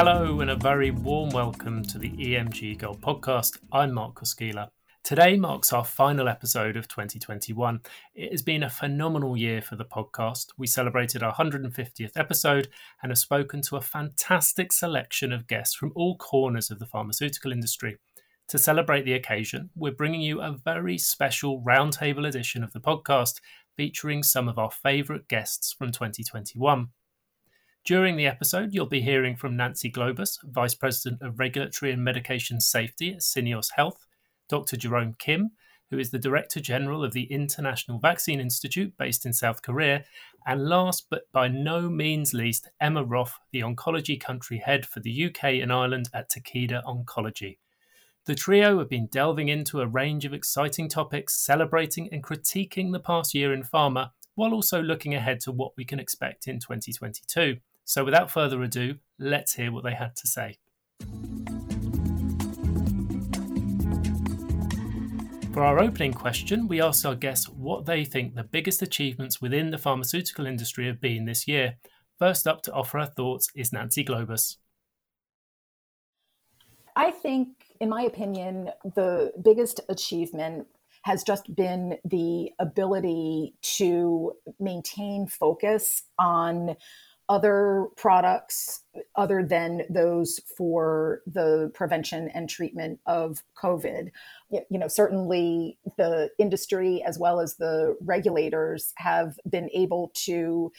Hello, and a very warm welcome to the EMG Gold Podcast. I'm Mark Koskila. Today marks our final episode of 2021. It has been a phenomenal year for the podcast. We celebrated our 150th episode and have spoken to a fantastic selection of guests from all corners of the pharmaceutical industry. To celebrate the occasion, we're bringing you a very special roundtable edition of the podcast featuring some of our favourite guests from 2021. During the episode, you'll be hearing from Nancy Globus, Vice President of Regulatory and Medication Safety at Syneos Health, Dr. Jerome Kim, who is the Director General of the International Vaccine Institute based in South Korea, and last but by no means least, Emma Roth, the Oncology Country Head for the UK and Ireland at Takeda Oncology. The trio have been delving into a range of exciting topics, celebrating and critiquing the past year in pharma, while also looking ahead to what we can expect in 2022. So, without further ado, let's hear what they had to say. For our opening question, we asked our guests what they think the biggest achievements within the pharmaceutical industry have been this year. First up to offer her thoughts is Nancy Globus. I think, in my opinion, the biggest achievement has just been the ability to maintain focus on other products other than those for the prevention and treatment of COVID. You know, certainly the industry as well as the regulators have been able to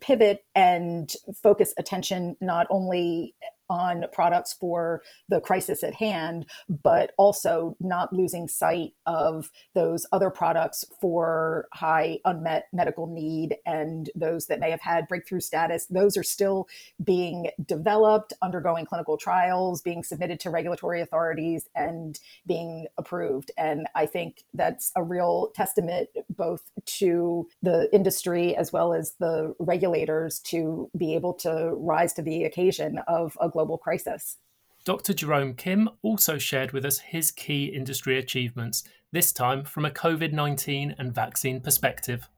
pivot and focus attention not only on products for the crisis at hand, but also not losing sight of those other products for high unmet medical need and those that may have had breakthrough status. Those are still being developed, undergoing clinical trials, being submitted to regulatory authorities, and being approved. And I think that's a real testament both to the industry as well as the regulators to be able to rise to the occasion of a global global crisis. Dr. Jerome Kim also shared with us his key industry achievements, this time from a COVID 19 and vaccine perspective.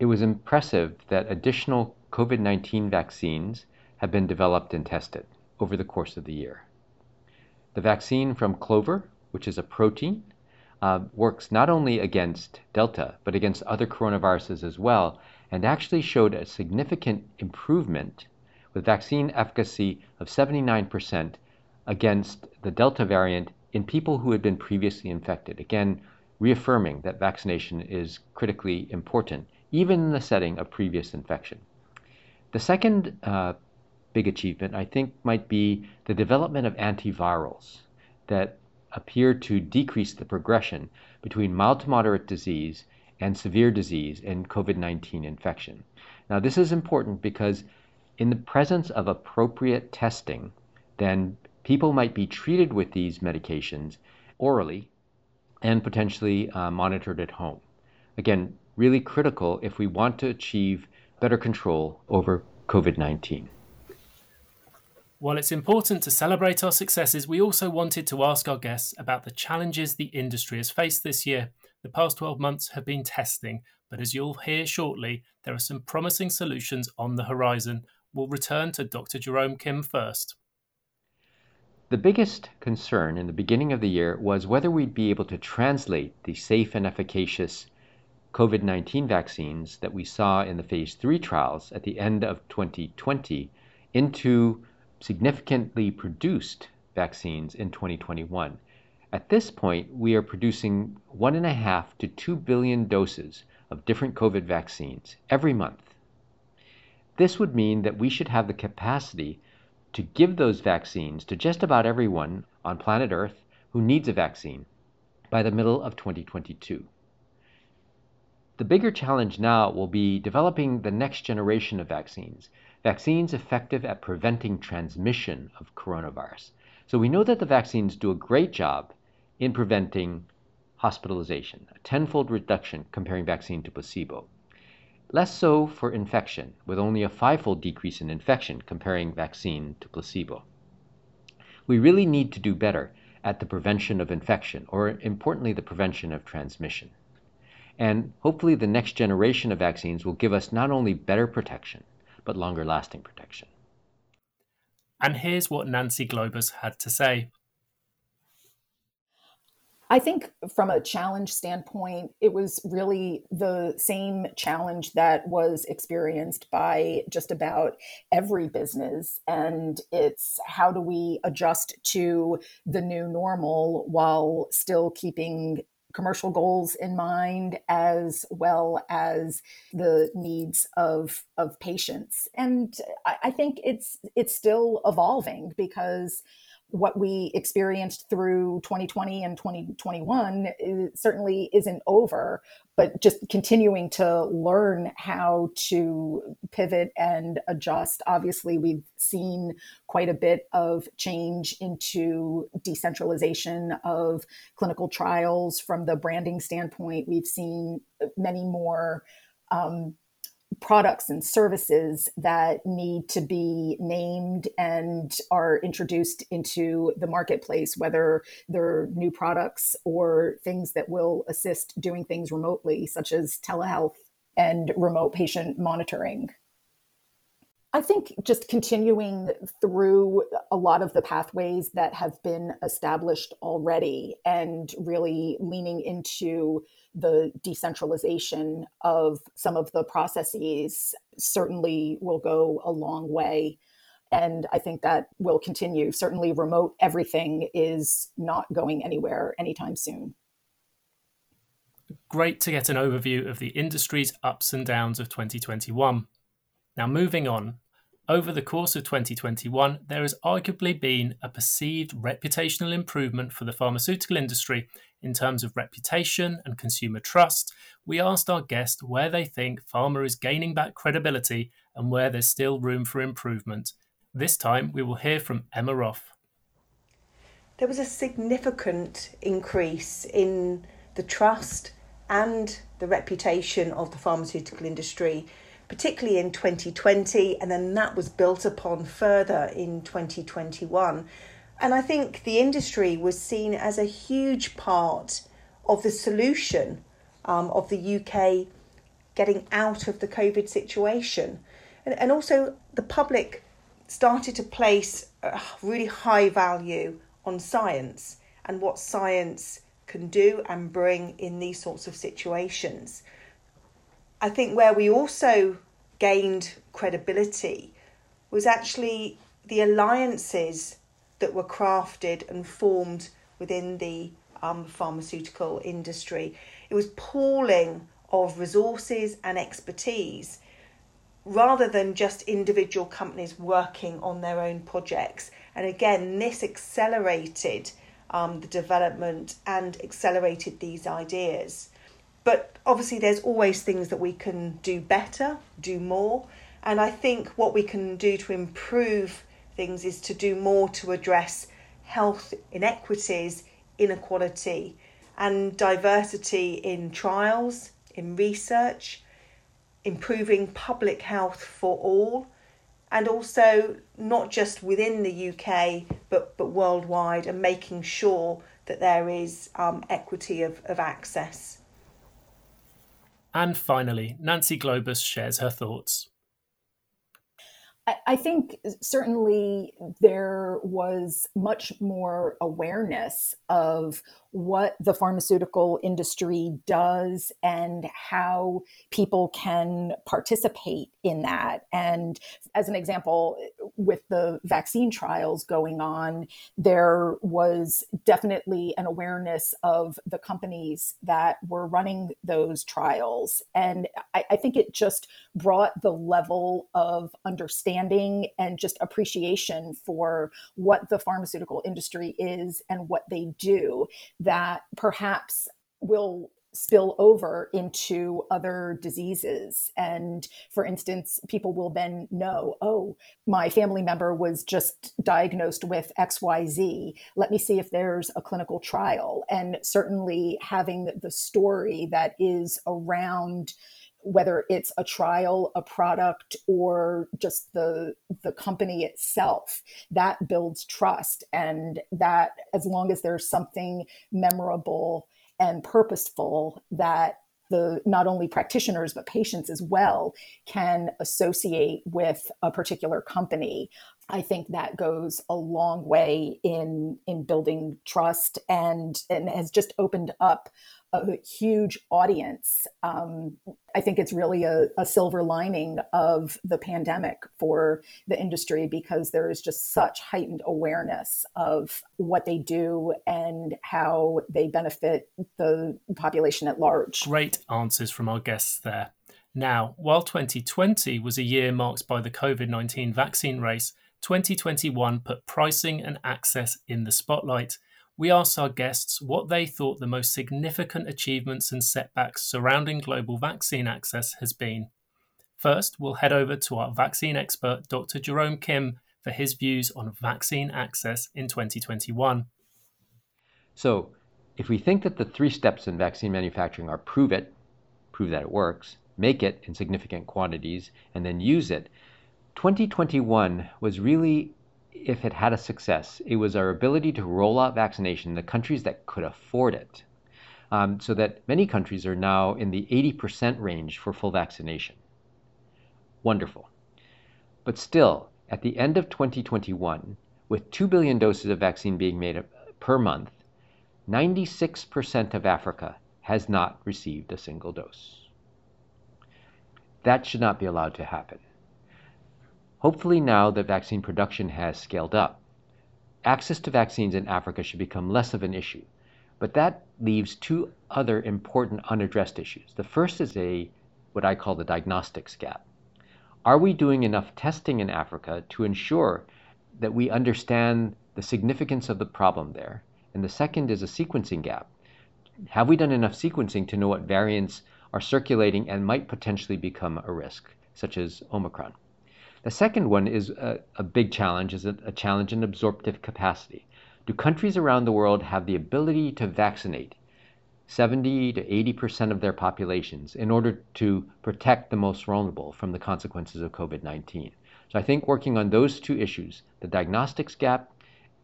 It was impressive that additional COVID 19 vaccines have been developed and tested over the course of the year. The vaccine from Clover, which is a protein, uh, works not only against Delta, but against other coronaviruses as well, and actually showed a significant improvement with vaccine efficacy of 79% against the Delta variant in people who had been previously infected. Again, reaffirming that vaccination is critically important, even in the setting of previous infection. The second uh, big achievement, I think, might be the development of antivirals that appear to decrease the progression between mild to moderate disease and severe disease in COVID 19 infection. Now, this is important because in the presence of appropriate testing, then people might be treated with these medications orally and potentially uh, monitored at home. Again, really critical if we want to achieve better control over COVID 19. While it's important to celebrate our successes, we also wanted to ask our guests about the challenges the industry has faced this year. The past 12 months have been testing, but as you'll hear shortly, there are some promising solutions on the horizon We'll return to Dr. Jerome Kim first. The biggest concern in the beginning of the year was whether we'd be able to translate the safe and efficacious COVID 19 vaccines that we saw in the phase 3 trials at the end of 2020 into significantly produced vaccines in 2021. At this point, we are producing one and a half to two billion doses of different COVID vaccines every month. This would mean that we should have the capacity to give those vaccines to just about everyone on planet Earth who needs a vaccine by the middle of 2022. The bigger challenge now will be developing the next generation of vaccines, vaccines effective at preventing transmission of coronavirus. So we know that the vaccines do a great job in preventing hospitalization, a tenfold reduction comparing vaccine to placebo. Less so for infection, with only a fivefold decrease in infection comparing vaccine to placebo. We really need to do better at the prevention of infection, or importantly, the prevention of transmission. And hopefully, the next generation of vaccines will give us not only better protection, but longer lasting protection. And here's what Nancy Globus had to say. I think from a challenge standpoint, it was really the same challenge that was experienced by just about every business. And it's how do we adjust to the new normal while still keeping commercial goals in mind as well as the needs of of patients. And I, I think it's it's still evolving because what we experienced through 2020 and 2021 is, certainly isn't over, but just continuing to learn how to pivot and adjust. Obviously, we've seen quite a bit of change into decentralization of clinical trials from the branding standpoint. We've seen many more. Um, products and services that need to be named and are introduced into the marketplace, whether they're new products or things that will assist doing things remotely, such as telehealth and remote patient monitoring. I think just continuing through a lot of the pathways that have been established already and really leaning into the decentralization of some of the processes certainly will go a long way. And I think that will continue. Certainly, remote everything is not going anywhere anytime soon. Great to get an overview of the industry's ups and downs of 2021. Now, moving on, over the course of 2021, there has arguably been a perceived reputational improvement for the pharmaceutical industry in terms of reputation and consumer trust. We asked our guest where they think pharma is gaining back credibility and where there's still room for improvement. This time, we will hear from Emma Roth. There was a significant increase in the trust and the reputation of the pharmaceutical industry particularly in 2020, and then that was built upon further in 2021. And I think the industry was seen as a huge part of the solution um, of the UK getting out of the COVID situation. And, and also, the public started to place a really high value on science and what science can do and bring in these sorts of situations. I think where we also gained credibility was actually the alliances that were crafted and formed within the um, pharmaceutical industry. It was pooling of resources and expertise rather than just individual companies working on their own projects. And again, this accelerated um, the development and accelerated these ideas. But obviously, there's always things that we can do better, do more. And I think what we can do to improve things is to do more to address health inequities, inequality, and diversity in trials, in research, improving public health for all, and also not just within the UK but, but worldwide, and making sure that there is um, equity of, of access. And finally, Nancy Globus shares her thoughts. I think certainly there was much more awareness of what the pharmaceutical industry does and how people can participate in that. And as an example, with the vaccine trials going on, there was definitely an awareness of the companies that were running those trials. And I, I think it just brought the level of understanding and just appreciation for what the pharmaceutical industry is and what they do that perhaps will spill over into other diseases. And for instance, people will then know, oh, my family member was just diagnosed with XYZ. Let me see if there's a clinical trial. And certainly having the story that is around whether it's a trial, a product, or just the the company itself, that builds trust. And that as long as there's something memorable and purposeful that the not only practitioners but patients as well can associate with a particular company I think that goes a long way in in building trust and and has just opened up a huge audience. Um, I think it's really a, a, silver lining of the pandemic for the industry because there is just such heightened awareness of what they do and how they benefit the population at large. Great answers from our guests there. Now, while 2020 was a year marked by the COVID 19 vaccine race, 2021 put pricing and access in the spotlight. We asked our guests what they thought the most significant achievements and setbacks surrounding global vaccine access has been. First, we'll head over to our vaccine expert, Dr. Jerome Kim, for his views on vaccine access in 2021. So, if we think that the three steps in vaccine manufacturing are prove it, prove that it works, make it in significant quantities, and then use it, 2021 was really, if it had a success, it was our ability to roll out vaccination in the countries that could afford it. Um, so that many countries are now in the 80% range for full vaccination. Wonderful. But still, at the end of 2021, with 2 billion doses of vaccine being made per month, 96% of Africa has not received a single dose. That should not be allowed to happen. Hopefully, now that vaccine production has scaled up, access to vaccines in Africa should become less of an issue. But that leaves two other important unaddressed issues. The first is a what I call the diagnostics gap. Are we doing enough testing in Africa to ensure that we understand the significance of the problem there? And the second is a sequencing gap. Have we done enough sequencing to know what variants are circulating and might potentially become a risk, such as Omicron. The second one is a, a big challenge, is a, a challenge in absorptive capacity. Do countries around the world have the ability to vaccinate 70 to 80% of their populations in order to protect the most vulnerable from the consequences of COVID 19? So I think working on those two issues, the diagnostics gap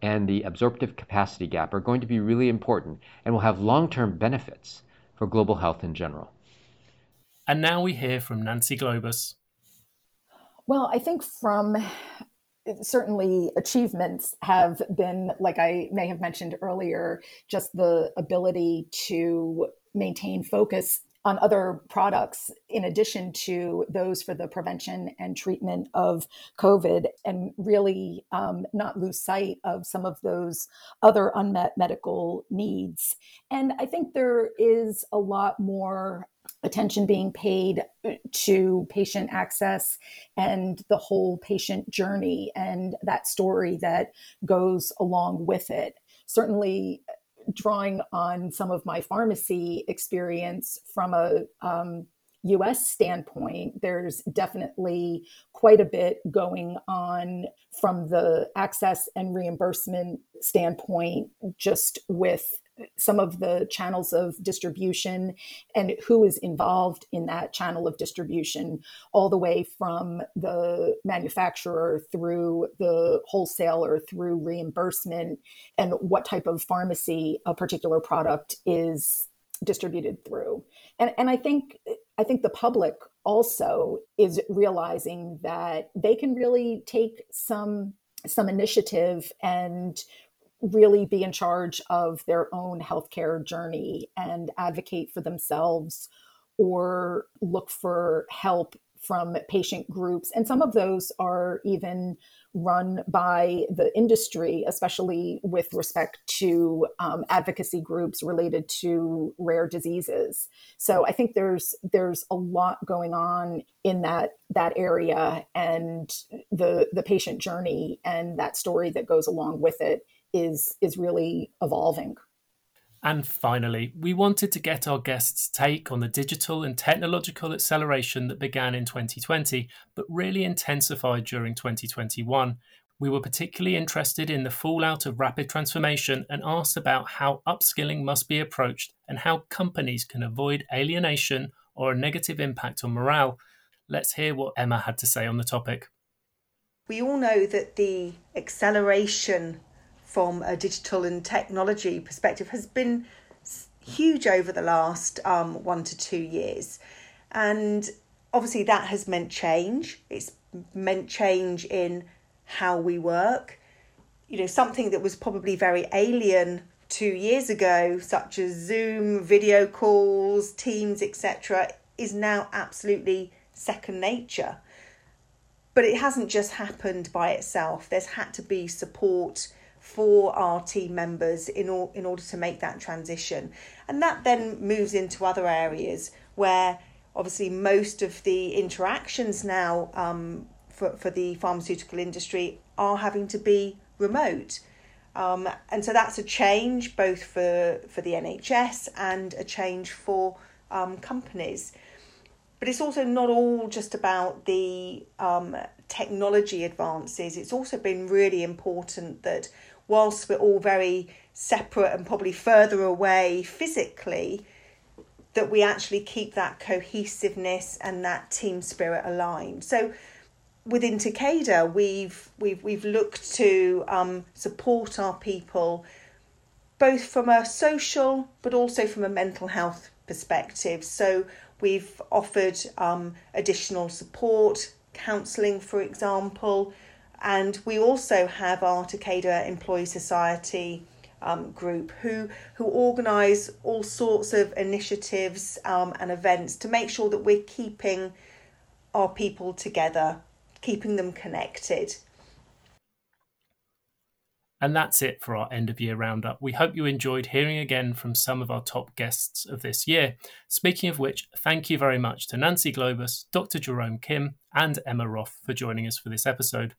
and the absorptive capacity gap, are going to be really important and will have long term benefits for global health in general. And now we hear from Nancy Globus. Well, I think from certainly achievements have been, like I may have mentioned earlier, just the ability to maintain focus on other products in addition to those for the prevention and treatment of COVID, and really um, not lose sight of some of those other unmet medical needs. And I think there is a lot more attention being paid uh, to patient access and the whole patient journey and that story that goes along with it. Certainly, drawing on some of my pharmacy experience from a um, US standpoint, there's definitely quite a bit going on from the access and reimbursement standpoint, just with some of the channels of distribution and who is involved in that channel of distribution, all the way from the manufacturer through the wholesaler through reimbursement, and what type of pharmacy a particular product is distributed through. And, and I think I think the public also is realizing that they can really take some some initiative and really be in charge of their own healthcare journey and advocate for themselves or look for help from patient groups. And some of those are even run by the industry, especially with respect to um, advocacy groups related to rare diseases. So I think there's there's a lot going on in that that area, and the the patient journey and that story that goes along with it is is really evolving. And finally, we wanted to get our guests' take on the digital and technological acceleration that began in 2020, but really intensified during 2021. We were particularly interested in the fallout of rapid transformation and asked about how upskilling must be approached and how companies can avoid alienation or a negative impact on morale. Let's hear what Emma had to say on the topic. We all know that the acceleration from a digital and technology perspective has been huge over the last um, one to two years. And obviously, that has meant change. It's meant change in how we work. You know, something that was probably very alien two years ago, such as Zoom, video calls, Teams, etc., is now absolutely second nature. But it hasn't just happened by itself. There's had to be support for our team members in, in order to make that transition. And that then moves into other areas where obviously most of the interactions now um, for, for the pharmaceutical industry are having to be remote. Um, and so that's a change both for, for the NHS and a change for um, companies. But it's also not all just about the um, technology advances. It's also been really important that whilst we're all very separate and probably further away physically, that we actually keep that cohesiveness and that team spirit aligned. So within Takeda, we've we've we've looked to um, support our people both from a social but also from a mental health perspective. So we've offered um, additional support, counselling, for example, and we also have our Takeda Employee Society um, group who who organise all sorts of initiatives um, and events to make sure that we're keeping our people together, keeping them connected. And that's it for our end of year roundup. We hope you enjoyed hearing again from some of our top guests of this year. Speaking of which, thank you very much to Nancy Globus, Dr. Jerome Kim, and Emma Roth for joining us for this episode.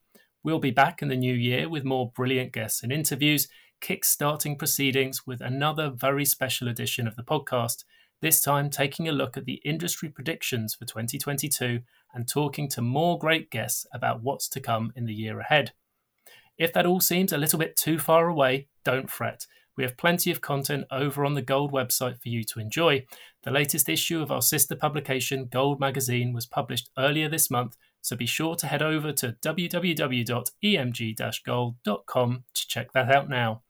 We'll be back in the new year with more brilliant guests and interviews, kick-starting proceedings with another very special edition of the podcast, this time taking a look at the industry predictions for 2022 and talking to more great guests about what's to come in the year ahead. If that all seems a little bit too far away, don't fret. We have plenty of content over on the Gold website for you to enjoy. The latest issue of our sister publication, Gold Magazine, was published earlier this month, so be sure to head over to www.emg gold.com to check that out now.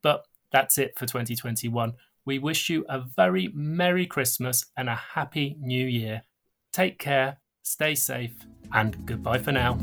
But that's it for 2021. We wish you a very Merry Christmas and a Happy New Year. Take care, stay safe, and goodbye for now.